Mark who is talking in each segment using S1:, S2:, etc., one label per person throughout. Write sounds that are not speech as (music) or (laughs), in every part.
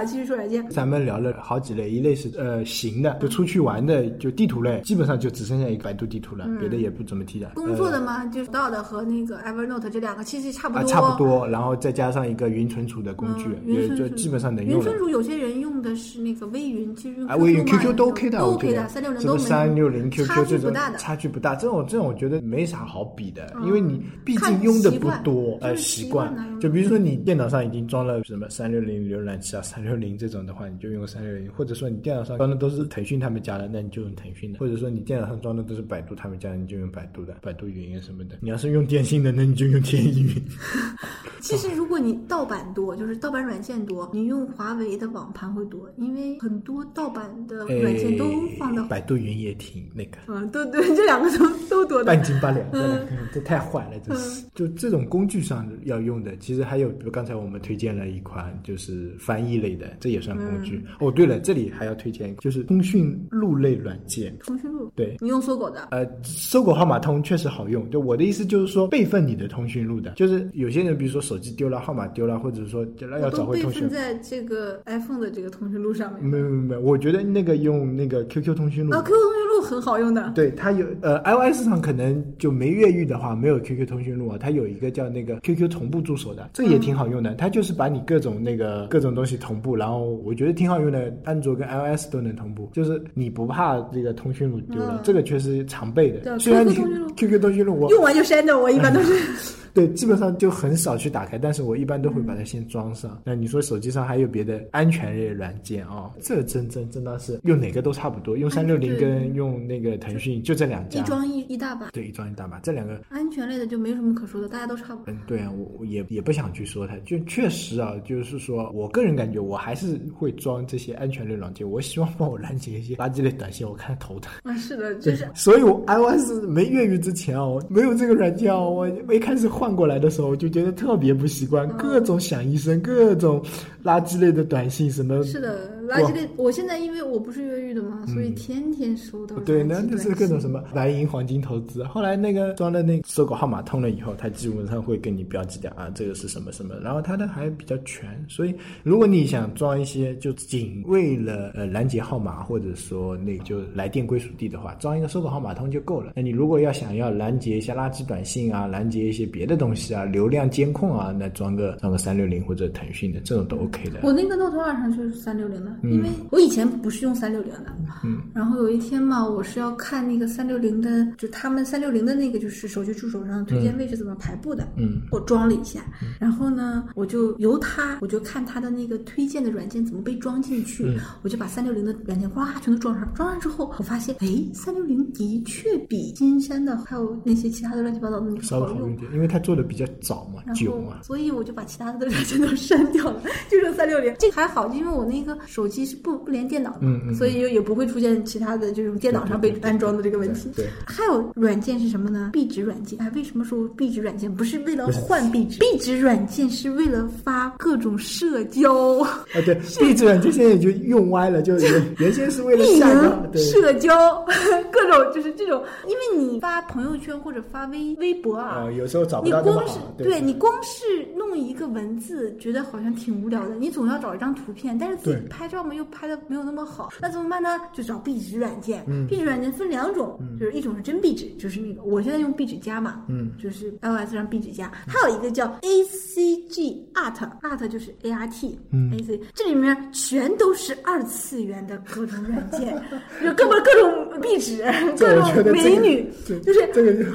S1: 啊，继续说软件。
S2: 咱们聊了好几类，一类是呃行的，就出去玩的，就地图类，基本上就只剩下一个百度地图了，别的也不怎么提的。
S1: 工作的嘛，就是 Dot 和那个 Evernote 这两个其实差不
S2: 啊，
S1: 多。
S2: 差不多，然后再加上一个云存储的工具，也就基本上能用
S1: 云存。储有些人用的是那个微云，其实用
S2: 啊，微云
S1: QQ
S2: 都 OK 的，
S1: 都 OK 的，三六零都
S2: 三六零 QQ 这种。差距不大，这种这种我觉得没啥好比的，
S1: 嗯
S2: 因为你毕竟用的不多，呃，习
S1: 习惯
S2: 就比如说你电脑上已经装了什么三六零浏览器啊、三六零这种的话，你就用三六零，或者说你电脑上装的都是腾讯他们家的，那你就用腾讯的，或者说你电脑上装的都是百度他们家的，你就用百度的，百度云啊什么的。你要是用电信的，那你就用天翼云。(laughs)
S1: 其实如果你盗版多，就是盗版软件多，你用华为的网盘会多，因为很多盗版的软件都放到
S2: 哎，百度云也挺那个。
S1: 嗯，对对，这两个都都多的
S2: 半。斤八两，这
S1: 嗯
S2: 这太坏了，这是。就这种工具上要用的，其实还有，比如刚才我们推荐了一款就是翻译类的，这也算工具。
S1: 嗯
S2: 哦，对了，这里还要推荐就是通讯录类软件。
S1: 通讯录，
S2: 对，
S1: 你用搜狗的，
S2: 呃，搜狗号码通确实好用。就我的意思就是说，备份你的通讯录的，就是有些人比如说手机丢了，号码丢了，或者说要
S1: 我
S2: 找
S1: 都备份
S2: 回通讯。
S1: 在这个 iPhone 的这个通讯录上面。
S2: 没有没有没有，我觉得那个用那个 QQ 通讯录
S1: 啊，QQ 通讯录很好用的。
S2: 对，它有呃，iOS 上可能就没越狱的话，没有 QQ 通讯录啊，它有一个叫那个 QQ 同步助手的，这也挺好用的。它就是把你各种那个各种东西同步，然后我觉得挺好用的，安卓跟 iOS 都能同步，就是你不怕这个通讯录丢了，
S1: 嗯
S2: 这个确实常备的。虽然你
S1: QQ 通讯录
S2: QQ 通讯录我
S1: 用完就删掉，我一般都是。(laughs)
S2: 对基本上就很少去打开，但是我一般都会把它先装上。那你说手机上还有别的安全类软件啊、这真真真的是用哪个都差不多，用三六零跟用那个腾讯就这两家。
S1: 一装一一大把，
S2: 对，一装一大把，这两个，
S1: 安全类的就没什么可说的，大家都差不多。
S2: 嗯，对啊，我我也也不想去说它，就确实啊，就是说我个人感觉，我还是会装这些安全类软件，我希望帮我拦截一些垃圾类短信，我看头疼。
S1: 啊，是的，就是
S2: 所以我 iOS 没越狱之前哦，没有这个软件哦，我没开始换过来的时候就觉得特别不习惯，各种响一声，各种垃圾类的短信什么。
S1: 是的，垃圾类。我现在因为我不是越狱的嘛，所以天天收到
S2: 嗯对，那就是各种什么白银黄金投资。后来那个装了那个搜狗号码通了以后，它基本上会跟你标记掉啊，这个是什么什么。然后它的还比较全，所以如果你想装一些就仅为了呃拦截号码或者说那个就来电归属地的话，装一个搜狗号码通就够了。那你如果要想要拦截一些垃圾短信啊，拦截一些别的东西啊，流量监控啊，那装个装个三六零或者腾讯的这种都 OK 的。
S1: 我那个 Note 二上就是三六零的，因为我以前不是用三六零的，
S2: 嗯，
S1: 然后有一天嘛，我是要看那个三六零的，就他们三六零的那个就是手机助手上推荐位置怎么排布的，
S2: 嗯，
S1: 我装了一下，然后呢，我就由它，我就看它的那个推荐的软件怎么被装进去，
S2: 嗯。
S1: 我就把三六零的软件哗全都装上，装上之后，我发现，哎，三六零的确比金山的还有那些其他的乱七八糟的那个
S2: 稍微
S1: 好用。
S2: 一点，因为它做的比较早嘛，
S1: 然后
S2: 久嘛，。
S1: 所以我就把其他的软件都删掉了，就剩三六零。这个还好，因为我那个手机是不不连电脑的，
S2: 嗯嗯
S1: 所以也不会出现其他的这种电脑上被安装的这个问题。
S2: 对对
S1: 还有软件是什么呢？壁纸软件。哎，为什么说壁纸软件不是为了换壁纸？壁纸软件是为了发各种社交。
S2: 啊，对，壁纸软件现在已经用歪了，就原原先是为了
S1: 运
S2: 下载，
S1: 营、
S2: 对，
S1: 社交，(laughs) 各种就是这种，因为你发朋友圈或者发微微博啊，
S2: 啊，有时候找不
S1: 你
S2: 到你
S1: 光是
S2: 好，
S1: 对你光是弄一个文字，觉得好像挺无聊的。你总要找一张图片，但是自己
S2: 对
S1: 拍照嘛又拍的没有那么好，那怎么办呢？就找壁纸软件。
S2: 嗯
S1: 壁纸软件分两种，就是一种是真壁纸，就是那个我现在用壁纸加嘛，
S2: 嗯，
S1: 就是 iOS 上壁纸加，还有一个叫 ACG Art，Art 就是 A R T，
S2: 嗯
S1: ，AC 这里面全都是二次元的各种软件，就各种各种壁纸，(laughs) 各种美女，
S2: 这
S1: 就是
S2: 这个就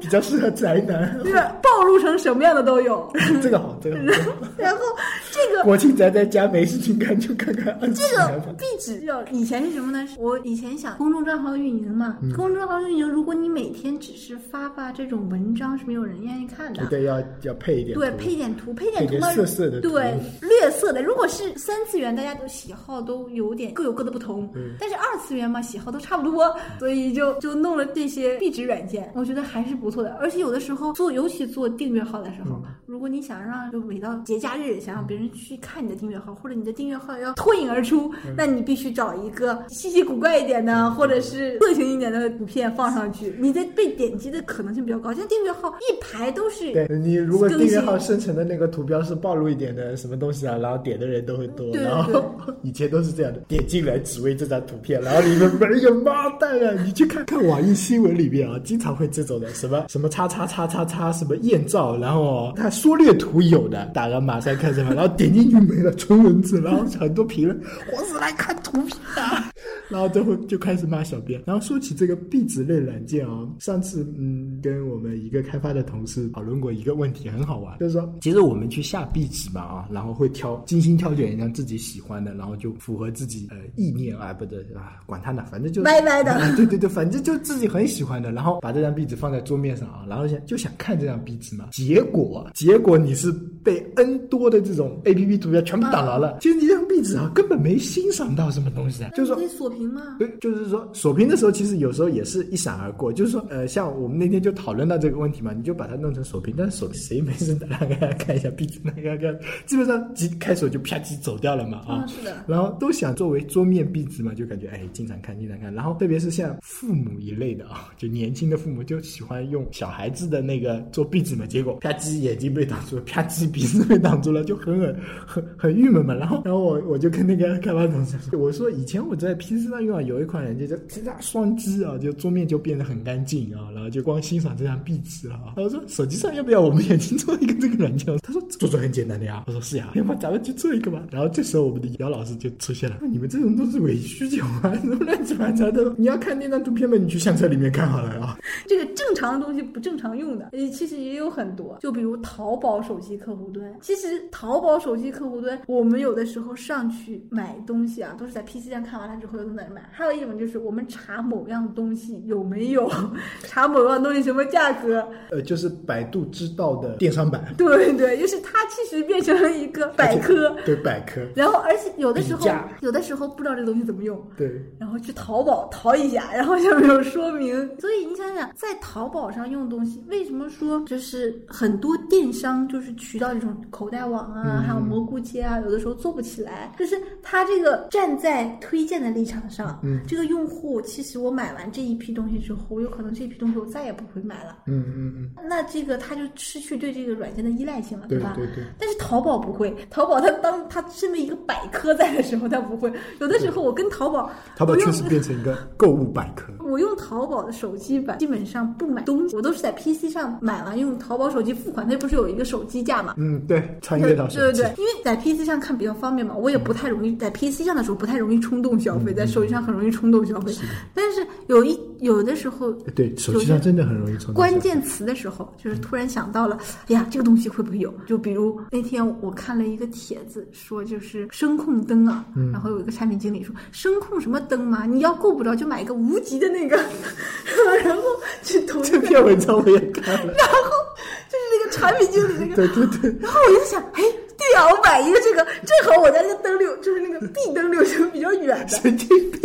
S2: 比较适合宅男，
S1: 就是暴露成什么样的都有。(laughs)
S2: 这个好，这个好。(laughs)
S1: 然后这个
S2: 国庆宅在家没事情干就看看
S1: 这。个壁纸要以前是什么呢？我以前想公众账号运营嘛，
S2: 嗯
S1: 公众账号运营，如果你每天只是发发这种文章，是没有人愿意看的。
S2: 对，要要配一点，
S1: 对，配点图，配点图嘛，
S2: 色色的
S1: 对，略色的。如果是三次元，大家都喜好都有点各有各的不同，
S2: 嗯
S1: 但是二次元嘛，喜好都差不多，所以就就弄了这些壁纸软件，我觉得还是不错的。而且有的时候做，尤其做订阅号的时候，如果你想让就每到节假日想让别人去看你的订阅号，或者你的订阅号要脱颖而出，那你必须找一个稀奇古怪一点的，或者是色情一点的图片放上去，你的被点击的可能性比较高。像订阅号一排都是，
S2: 对你如果订阅号生成的那个图标是暴露一点的什么东西啊，然后点的人都会多。然后以前都是这样的，点进来只为这张图片，然后里面没有妈蛋啊！你去看 (laughs) 看网易新闻里面啊，经常会这种的，什么什么叉叉叉叉叉，什么艳照，然后他缩略图有的，打个马赛克什么，然后点进去没了，纯文字，然后很多评论，我是来看图片的。然后最后就开始骂小编。然后说起这个壁纸类软件啊，上次嗯跟我们一个开发的同事讨论过一个问题，很好玩，就是说其实我们去下壁纸嘛啊，然后会挑精心挑选一张自己喜欢的，然后就符合自己呃意念啊，不对啊，管他呢，反正就
S1: 歪歪的，(laughs)
S2: 对对对，反正就自己很喜欢的，然后把这张壁纸放在桌面上啊，然后想就想看这张壁纸嘛，结果结果你是被 N 多的这种 A P P 图标全部挡牢了，其实这张壁纸啊根本没欣赏到什么东西，就是说对，就是说锁屏的时候，其实有时候也是一闪而过。就是说，呃，像我们那天就讨论到这个问题嘛，你就把它弄成锁屏，但是锁谁没事的来看一下壁纸，那个个，基本上几开锁就啪叽走掉了嘛啊。
S1: 是的。
S2: 然后都想作为桌面壁纸嘛，就感觉哎，经常看，经常看。然后特别是像父母一类的啊，就年轻的父母就喜欢用小孩子的那个做壁纸嘛，结果啪叽眼睛被挡住了，啪叽鼻子被挡住了，就很很很很郁闷嘛。然后然后我我就跟那个开发同事我说，以前我在 PC 上用啊，有一款软件叫这样双击啊，就桌面就变得很干净啊，然后就光欣赏这张壁纸了啊。我说手机上要不要我们也去做一个这个软件？(laughs) 他说做做很简单的呀。我说是呀，要不咱们去做一个吧。然后这时候我们的姚老师就出现了，你们这种都是伪需求啊，什么乱七八糟的。你要看那张图片嘛，你去相册里面看好了啊。
S1: 这个正常的东西不正常用的，其实也有很多。就比如淘宝手机客户端，其实淘宝手机客户端，我们有的时候上去买东西啊，都是在 PC 上看完了之后还有一种就是我们查某样东西有没有，(laughs) 查某样东西什么价格，
S2: 呃，就是百度知道的电商版。
S1: 对对，就是它其实变成了一个百科，
S2: 对百科。
S1: 然后而且有的时候，有的时候不知道这东西怎么用，
S2: 对，
S1: 然后去淘宝淘一下，然后下面有说明。所以你想想，在淘宝上用东西，为什么说就是很多电商就是渠道这种口袋网啊，还有蘑菇街啊，有的时候做不起来，就是它这个站在推荐的立场上。
S2: 嗯，
S1: 这个用户其实我买完这一批东西之后，我有可能这批东西我再也不会买了。
S2: 嗯嗯嗯。
S1: 那这个他就失去对这个软件的依赖性了，对吧？
S2: 对对。
S1: 但是淘宝不会，淘宝它当它身为一个百科在的时候，它不会。有的时候我跟淘宝，
S2: 淘宝确实变成一个购物百科。
S1: 我用淘宝的手机版，基本上不买东西，我都是在 PC 上买完用淘宝手机付款，它不是有一个手机价嘛？
S2: 嗯，对，穿越到手
S1: 机。对对对，因为在 PC 上看比较方便嘛，我也不太容易在 PC 上的时候不太容易冲动消费，在手机上很容易冲动消费。但是有一有的时候，
S2: 对手机上真的很容易冲动。
S1: 关键词的时候，就是突然想到了，哎呀，这个东西会不会有？就比如那天我看了一个帖子，说就是声控灯啊，然后有一个产品经理说，声控什么灯嘛，你要够不着就买一个无极的那个，(laughs) 然后去投
S2: 这篇文章我也看了，(laughs)
S1: 然后就是那个产品经理那个，
S2: 对对对，
S1: 然后我就想，哎。对啊，我买一个这个，正好我家那个灯溜，就是那个壁灯溜就比较远的。
S2: 神经病！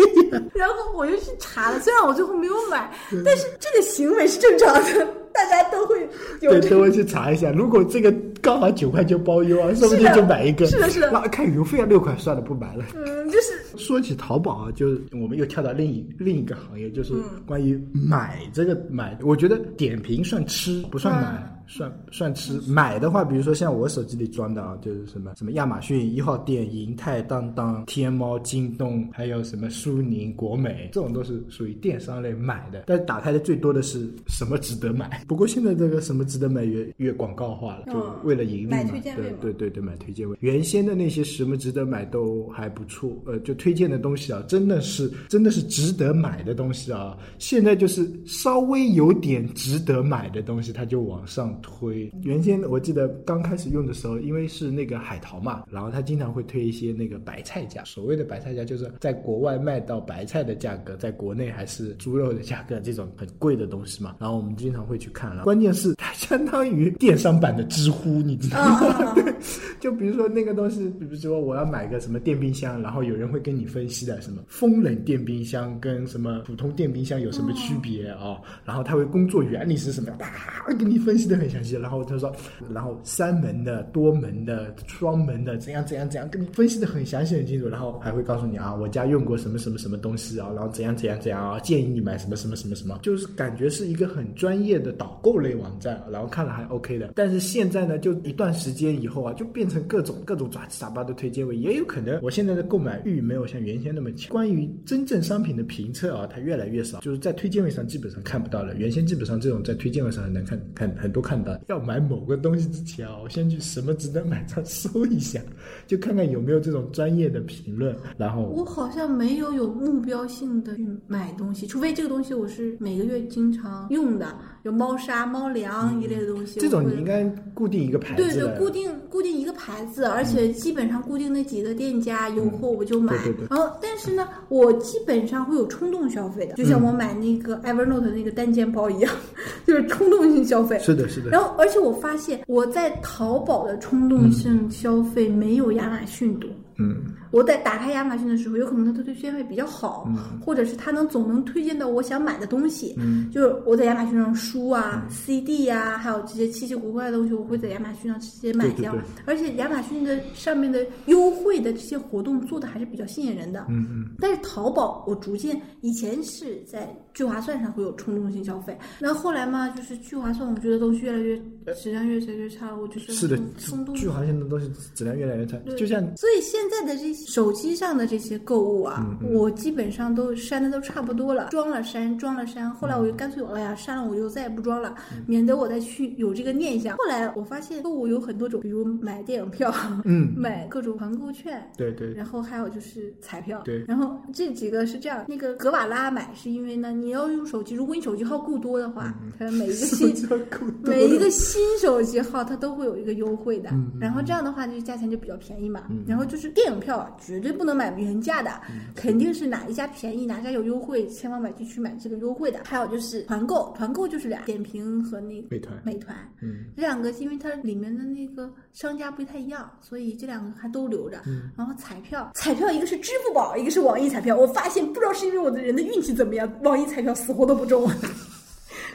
S1: 然后我就去查了，虽然我最后没有买，但是这个行为是正常的，大家都会有。
S2: 对，都会去查一下。如果这个刚好九块九包邮啊，说不定就买一个。
S1: 是的，是的。
S2: 那看邮费要六块，算了，不买了。
S1: 嗯，就是
S2: 说起淘宝啊，就是我们又跳到另一另一个行业，就是关于买这个买。我觉得点评算吃，不算买。算算吃买的话，比如说像我手机里装的啊，就是什么什么亚马逊一号店、银泰、当当、天猫、京东，还有什么苏宁、国美，这种都是属于电商类买的。但打开的最多的是什么值得买？(laughs) 不过现在这个什么值得买越越广告化了，就为了盈利嘛。对对对对，买推荐位。原先的那些什么值得买都还不错，呃，就推荐的东西啊，真的是真的是值得买的东西啊。现在就是稍微有点值得买的东西，它就往上。上推。原先我记得刚开始用的时候，因为是那个海淘嘛，然后他经常会推一些那个白菜价。所谓的白菜价，就是在国外卖到白菜的价格，在国内还是猪肉的价格这种很贵的东西嘛。然后我们经常会去看了，关键是它相当于电商版的知乎，你知道吗？对，(laughs) 就比如说那个东西，比如说我要买个什么电冰箱，然后有人会跟你分析的，什么风冷电冰箱跟什么普通电冰箱有什么区别啊？然后它会工作原理是什么，啪给你分析的很详细。然后他说，然后三门的、多门的、双门的，怎样怎样怎样，跟你分析的很详细很清楚。然后还会告诉你啊，我家用过什么什么什么东西啊，然后怎样怎样怎样啊，建议你买什么什么什么什么，就是感觉是一个很专业的导购类网站。然后看了还 OK 的，但是现在呢，就一段时间以后啊，就变成各种各种杂七杂八的推荐位，也有可能我现在的购买欲没有像原先那么强。关于真正商品的评测啊，它越来越少，就是在推荐位上基本上看不到了。原先基本上这种在推荐位上很难看看很多看到。要买某个东西之前啊，我先去什么值得买上搜一下，就看看有没有这种专业的评论。然后
S1: 我好像没有有目标性的去买东西，除非这个东西我是每个月经常用的，有猫砂、猫粮一类的东西。
S2: 这种你应该固定一个牌子。
S1: 对对，固定固定一个牌子，而且基本上固定那几个店家有货我就买。
S2: 对对。
S1: 然后，但是呢，我基本上会有冲动消费的，就像我买那个 Evernote 那个单肩包一样，(laughs) 就是冲动性消费。
S2: 是的，是的。
S1: 然后，而且我发现我在淘宝的冲动性消费没有亚马逊多。
S2: 嗯，
S1: 我在打开亚马逊的时候，有可能它的推荐会比较好，或者是它能总能推荐到我想买的东西。
S2: 嗯，
S1: 就是我在亚马逊上书啊、CD 呀，还有这些稀奇古怪的东西，我会在亚马逊上直接买掉。而且亚马逊的上面的优惠的这些活动做的还是比较吸引人的。
S2: 嗯嗯。
S1: 但是淘宝，我逐渐以前是在聚划算上会有冲动性消费，那后来嘛，就是聚划算，我觉得东西越来越质量越来越差，我觉得
S2: 是的，
S1: 冲动
S2: 聚划算的东西质量越来越差，就像
S1: 所以。现在的这些手机上的这些购物啊，我基本上都删的都差不多了，装了删，装了删。后来我就干脆，哎呀，删了我就再也不装了，免得我再去有这个念想。后来我发现购物有很多种，比如买电影票，
S2: 嗯，(laughs)
S1: 买各种团购券，
S2: 对对，
S1: 然后还有就是彩票，
S2: 对。
S1: 然后这几个是这样，那个格瓦拉买是因为呢，你要用手机，如果你手机号够多的话，它每一个新 (laughs) 每一个新手机号它都会有一个优惠的，然后这样的话就价钱就比较便宜嘛。然后就是电影票啊，绝对不能买原价的，肯定是哪一家便宜哪家有优惠，千万买就去买这个优惠的。还有就是团购，团购就是俩，点评和那个
S2: 美团，
S1: 美团，
S2: 嗯，
S1: 这两个因为它里面的那个商家不太一样，所以这两个还都留着。然后彩票，彩票一个是支付宝，一个是网易彩票。我发现不知道是因为我的人的运气怎么样，网易彩票死活都不中。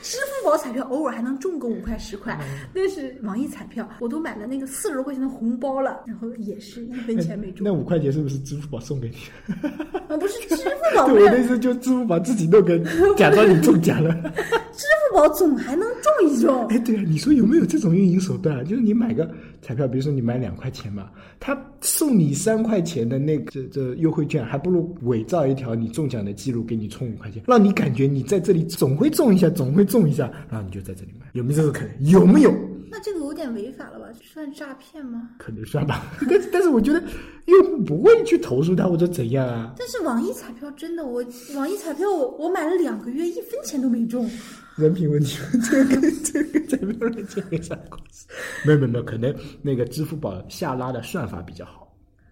S1: 支付宝彩票偶尔还能中个五块十块，那是网易彩票我都买了那个四十多块钱的红包了，然后也是一分钱没中。
S2: 那五块钱是不是支付宝送给你？
S1: 啊，不是支付宝。(laughs)
S2: 对，我的意思就支付宝自己弄个，假装你中奖了。(laughs)
S1: 支付宝总还能中一中。
S2: 哎，对啊，你说有没有这种运营手段？就是你买个彩票，比如说你买两块钱嘛，他送你三块钱的那个这这优惠券，还不如伪造一条你中奖的记录给你充五块钱，让你感觉你在这里总会中一下，总会。中一下，然后你就在这里买，有没有这个可能？有没有？
S1: 那这个有点违法了吧？算诈骗吗？
S2: 可能算吧，(laughs) 但但是我觉得又不会去投诉他或者怎样啊。
S1: 但是网易彩票真的，我网易彩票我我买了两个月，一分钱都没中。
S2: 人品问题，(laughs) 这个跟这个彩票软件没啥关系。没有没有没有，可能那个支付宝下拉的算法比较好。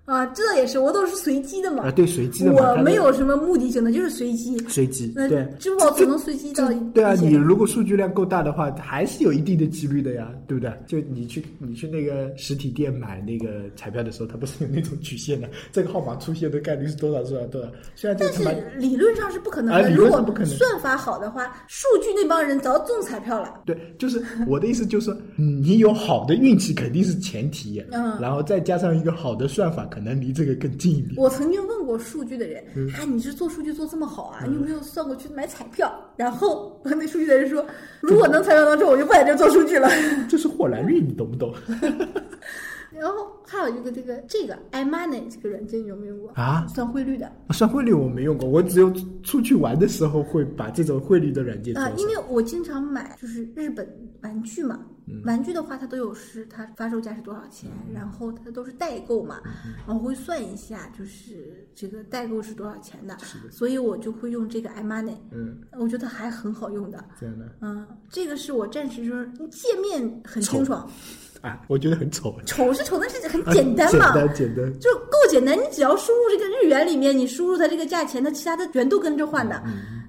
S1: 啊，这也是我都是随机的嘛。
S2: 啊，对，随机的。
S1: 我没有什么目的性的，就是随机。
S2: 随机。对。
S1: 支付宝只能随机到。
S2: 对啊，你如果数据量够大的话，还是有一定的几率的呀，对不对？就你去你去那个实体店买那个彩票的时候，它不是有那种曲线的？这个号码出现的概率是多少？多少？多少？虽然这
S1: 但是理论上是不可能的。
S2: 理论上不可能。
S1: 算法好的话，数据那帮人早中彩票了。
S2: 对，就是我的意思，就是说你有好的运气肯定是前提，
S1: 嗯，
S2: 然后再加上一个好的算法，可能离这个更近一点。
S1: 我曾经问过数据的人，啊，你是做数据做这么好啊？你有没有算过去买彩票？然后那数据的人说，如果能彩票当中，我就不在这做数据了。
S2: 这是霍兰运，你懂不懂？(laughs)
S1: 然后还有一个这个这个 iMoney 这个软件有没有用过？
S2: 啊，
S1: 算汇率的。
S2: 算汇率我没用过，我只有出去玩的时候会把这种汇率的软件
S1: 啊，
S2: 上。
S1: 因为我经常买就是日本玩具嘛。
S2: 嗯。
S1: 玩具的话，它都有是它发售价是多少钱，然后它都是代购嘛，
S2: 嗯
S1: 然后会算一下，就是这个代购是多少钱的，所以我就会用这个 iMoney，
S2: 嗯，
S1: 我觉得还很好用的。
S2: 这样的。
S1: 嗯，这个是我暂时就是界面很清爽，
S2: 啊，我觉得很丑，
S1: 丑是丑，但是很
S2: 啊
S1: 简单嘛，
S2: 简单简单。
S1: 就够简单。你只要输入这个日元里面，你输入它这个价钱，它其他的全都跟着换的，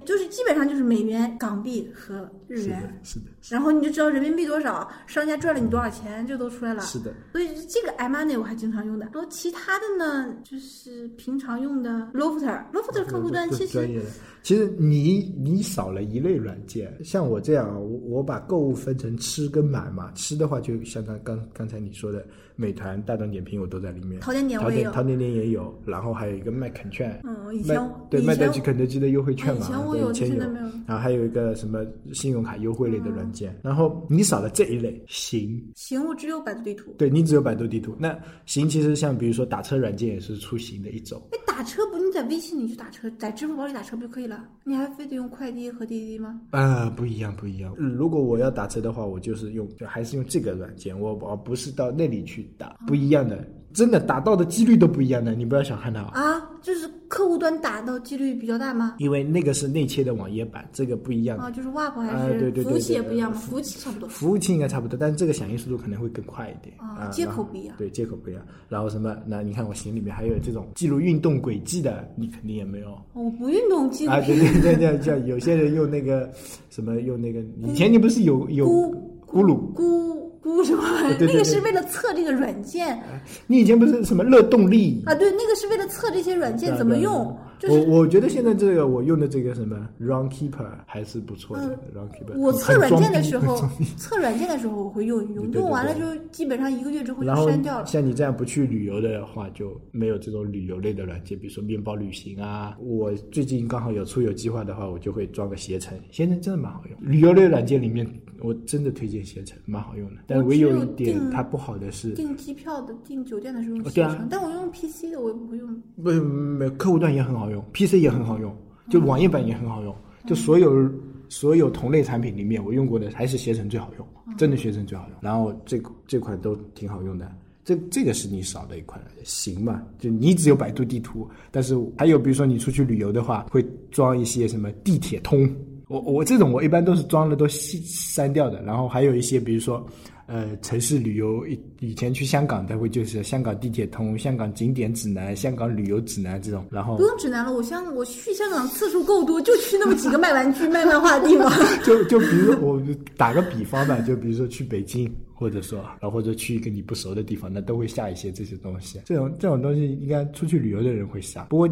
S1: 就是基本上就是美元、港币和日
S2: 是的
S1: 元，，
S2: 是的，
S1: 然后你就知道人民币多少，商家赚了你多少钱，这都出来了。
S2: 是的。
S1: 所以这个 iMoney 我还经常用的，然后其他的呢，就是平常用的 Lofter，Lofter 客户端其实
S2: 专业的。其实你你少了一类软件，像我这样，我我把购物分成吃跟买嘛。吃的话就像刚刚刚才你说的，美团、大众点评我都在里面，
S1: 淘点点
S2: 淘
S1: 我也有
S2: 淘点点也有，然后还有一个麦肯券，
S1: 嗯，以前
S2: 对麦德基肯德基的优惠券嘛，
S1: 以前我
S2: 有
S1: 现在没有，
S2: 然后还有一个什么信用卡优惠类的软件，然后你少了这一类，行。
S1: 行，我只有百度地图。
S2: 对你只有百度地图，那行其实像比如说打车软件也是出行的一种，
S1: 哎，打车不你在微信里去打车，在支付宝里打车不就可以了？你还非得用快递和滴滴吗？
S2: 啊，不一样，不一样。嗯如果我要打车的话，我就是用，就还是用这个软件，我而不是到那里去打，不一样的，真的打到的几率都不一样的，你不要小看它啊。
S1: 啊，就是客户端打到几率比较大吗？
S2: 因为那个是内切的网页版，这个不一样。
S1: 啊，就是 WAP 还是服务器也不一样吗？
S2: 呃
S1: 服务器差不多。
S2: 服务器应该差不多，但是这个响应速度可能会更快一点
S1: 啊接口不一样
S2: 对，接口不一样。然后什么？那你看我行里面还有这种记录运动轨迹的，你肯定也没有。
S1: 我不运动记录
S2: 啊，对对对对，像有些人用那个什么用那个，以前你不是有有 (laughs)
S1: 咕
S2: 咕噜？
S1: 咕咕什么那个是为了测这个软件
S2: 你以前不是什么热动力？
S1: 啊，对，那个是为了测这些软件怎么用，就是
S2: 我我觉得现在这个我用的这个什么 Runkeeper 还是不错的。Runkeeper
S1: 嗯我测软件的时候测软件的时候我会用一用，用完了
S2: 对
S1: 就基本上一个月之后就删掉了。
S2: 像你这样不去旅游的话，就没有这种旅游类的软件，比如说面包旅行啊。我最近刚好有出游计划的话，我就会装个携程，携程真的蛮好用。旅游类软件里面，我真的推荐携程，蛮好用的。但唯有一点它不好的是，
S1: 订机票的、订酒店的时候用携程，但我用 PC 的我也不会用。
S2: 不没客户端也很好用，PC 也很好用，就网页版也很好用，
S1: 嗯
S2: 就所有所有同类产品里面，我用过的还是携程最好用，
S1: 嗯
S2: 真的携程最好用。然后这这款都挺好用的。这这个是你少的一款，行吧？就你只有百度地图，但是还有比如说你出去旅游的话，会装一些什么地铁通。我我这种我一般都是装了都删删掉的，然后还有一些比如说，呃，城市旅游以以前去香港，他会就是香港地铁通、香港景点指南、香港旅游指南这种，然后
S1: 不用指南了，我香我去香港次数够多，就去那么几个卖玩具、卖漫画的地方。(laughs)
S2: 就就比如我打个比方吧，就比如说去北京，或者说，然后或者去一个你不熟的地方，那都会下一些这些东西。这种这种东西应该出去旅游的人会下，不过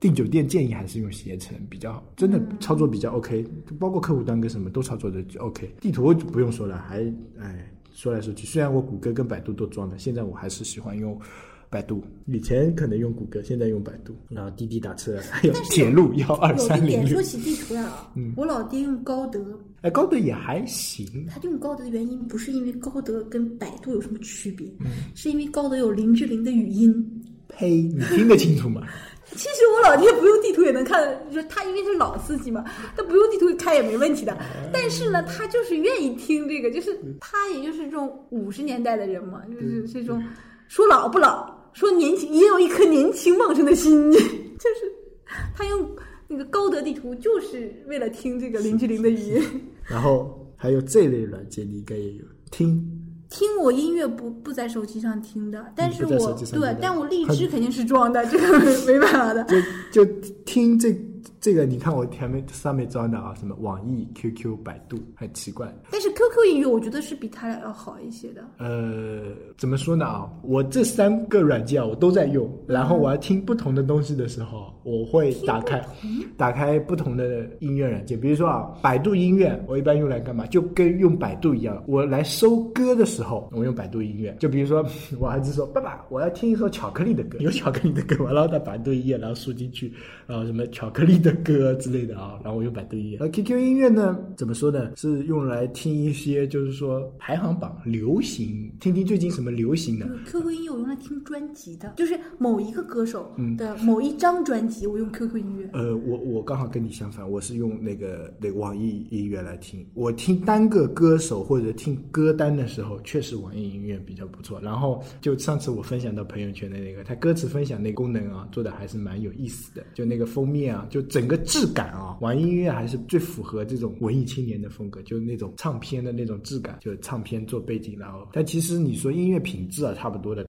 S2: 订酒店建议还是用携程比较好，真的操作比较 OK，包括客户端跟什么都操作的 OK。地图就不用说了，还哎说来说去，虽然我谷歌跟百度都装了，现在我还是喜欢用。百度以前可能用谷歌，现在用百度。然后滴滴打车，还有铁路幺二
S1: 有
S2: 三零六
S1: 说。起地图来啊，我老爹用高德，
S2: 哎，高德也还行，
S1: 他用高德的原因不是因为高德跟百度有什么区别，
S2: 嗯
S1: 是因为高德有林志玲的语音。
S2: 呸！你听得清楚吗？(laughs)
S1: 其实我老爹不用地图也能看，就是他因为是老司机嘛，他不用地图开也没问题的。但是呢，他就是愿意听这个，就是他也就是这种五十年代的人嘛，就是这种说老不老，说年轻也有一颗年轻旺盛的心，(laughs) 就是他用那个高德地图就是为了听这个林志玲的语音。(laughs)
S2: 然后还有这类软件，你应该也有听。
S1: 听我音乐不不在手机上听的，但是我对但我 (laughs) 荔枝肯定是装的，这个没没办法的。
S2: 就就听这这个，你看我前面上面装的啊，什么网易、QQ、百度，很奇怪。
S1: 但是 QQ 音乐我觉得是比它俩要好一些的。
S2: 呃，怎么说呢啊？我这三个软件啊，我都在用。然后我要听不同的东西的时候，我会打开打开不同的音乐软件。比如说啊，百度音乐，我一般用来干嘛？就跟用百度一样，我来搜歌的时候，我用百度音乐。就比如说，(laughs) 我儿子说：“爸爸，我要听一首巧克力的歌。”有巧克力的歌，我 (laughs) 然后到百度音乐，然后输进去，然后什么巧克力的的歌之类的啊，然后我用百度音乐。而 QQ 音乐呢，怎么说呢？是用来听一些就是说排行榜、流行，听听最近什么流行的。
S1: QQ 音乐我用来听专辑的，就是某一个歌手的某一张专辑，我用 QQ 音乐。
S2: 呃，我我刚好跟你相反，我是用那个那个网易音乐来听。我听单个歌手或者听歌单的时候，确实网易音乐比较不错。然后就上次我分享到朋友圈的那个，它歌词分享那功能啊，做的还是蛮有意思的。就那个封面啊，就整整个质感啊，玩音乐还是最符合这种文艺青年的风格，就是那种唱片的那种质感，就是唱片做背景，然后但其实你说音乐品质啊，差不多的，